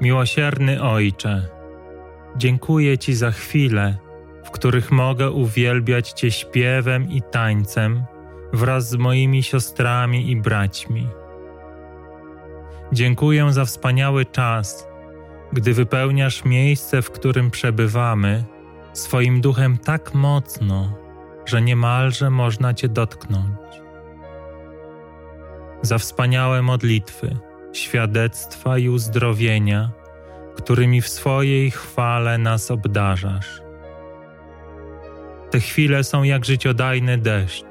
Miłosierny Ojcze, dziękuję Ci za chwile, w których mogę uwielbiać Cię śpiewem i tańcem wraz z moimi siostrami i braćmi. Dziękuję za wspaniały czas, gdy wypełniasz miejsce, w którym przebywamy, swoim duchem tak mocno, że niemalże można Cię dotknąć. Za wspaniałe modlitwy, świadectwa i uzdrowienia, którymi w swojej chwale nas obdarzasz. Te chwile są jak życiodajny deszcz,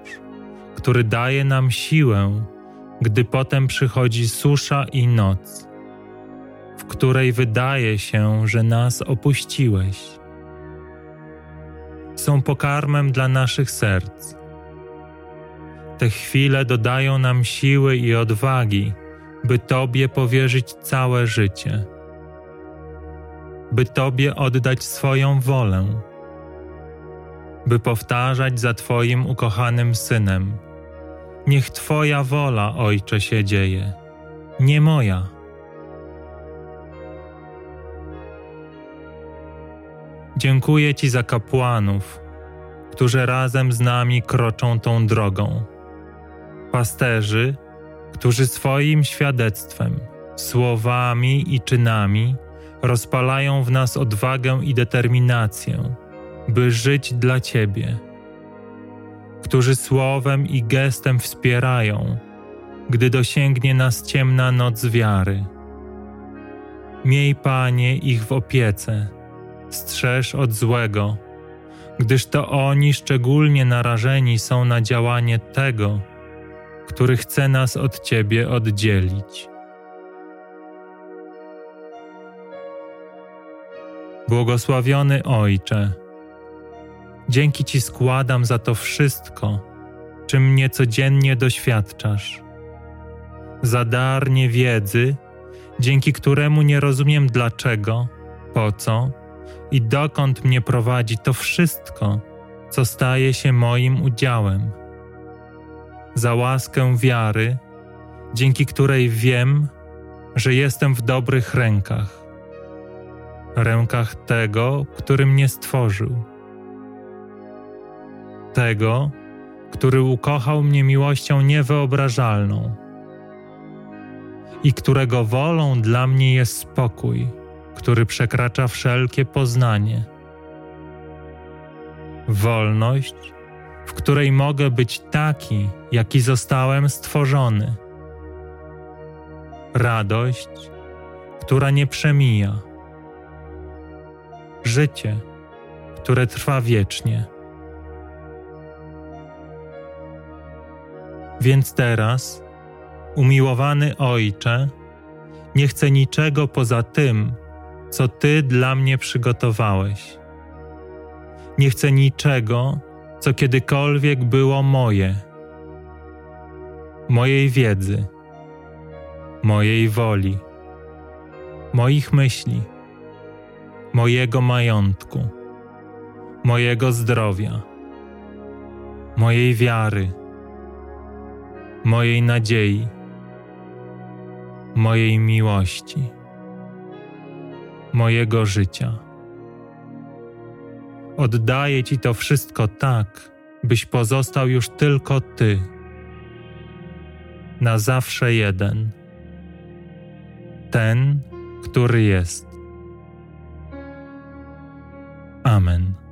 który daje nam siłę, gdy potem przychodzi susza i noc, w której wydaje się, że nas opuściłeś. Są pokarmem dla naszych serc. Te chwile dodają nam siły i odwagi, by Tobie powierzyć całe życie, by Tobie oddać swoją wolę, by powtarzać za Twoim ukochanym synem Niech Twoja wola, Ojcze, się dzieje, nie moja. Dziękuję Ci za kapłanów, którzy razem z nami kroczą tą drogą. Pasterzy, którzy swoim świadectwem, słowami i czynami rozpalają w nas odwagę i determinację, by żyć dla Ciebie którzy słowem i gestem wspierają, gdy dosięgnie nas ciemna noc wiary. Miej, Panie, ich w opiece, strzeż od złego, gdyż to oni szczególnie narażeni są na działanie tego, który chce nas od Ciebie oddzielić. Błogosławiony Ojcze, Dzięki Ci składam za to wszystko, czym mnie codziennie doświadczasz. Za dar niewiedzy, dzięki któremu nie rozumiem dlaczego, po co i dokąd mnie prowadzi to wszystko, co staje się moim udziałem. Za łaskę wiary, dzięki której wiem, że jestem w dobrych rękach, rękach tego, który mnie stworzył. Tego, który ukochał mnie miłością niewyobrażalną. I którego wolą dla mnie jest spokój, który przekracza wszelkie poznanie. Wolność, w której mogę być taki, jaki zostałem stworzony. Radość, która nie przemija. Życie, które trwa wiecznie. Więc teraz, umiłowany Ojcze, nie chcę niczego poza tym, co Ty dla mnie przygotowałeś. Nie chcę niczego, co kiedykolwiek było moje, mojej wiedzy, mojej woli, moich myśli, mojego majątku, mojego zdrowia, mojej wiary. Mojej nadziei, mojej miłości, mojego życia. Oddaję Ci to wszystko tak, byś pozostał już tylko Ty, na zawsze jeden, ten, który jest. Amen.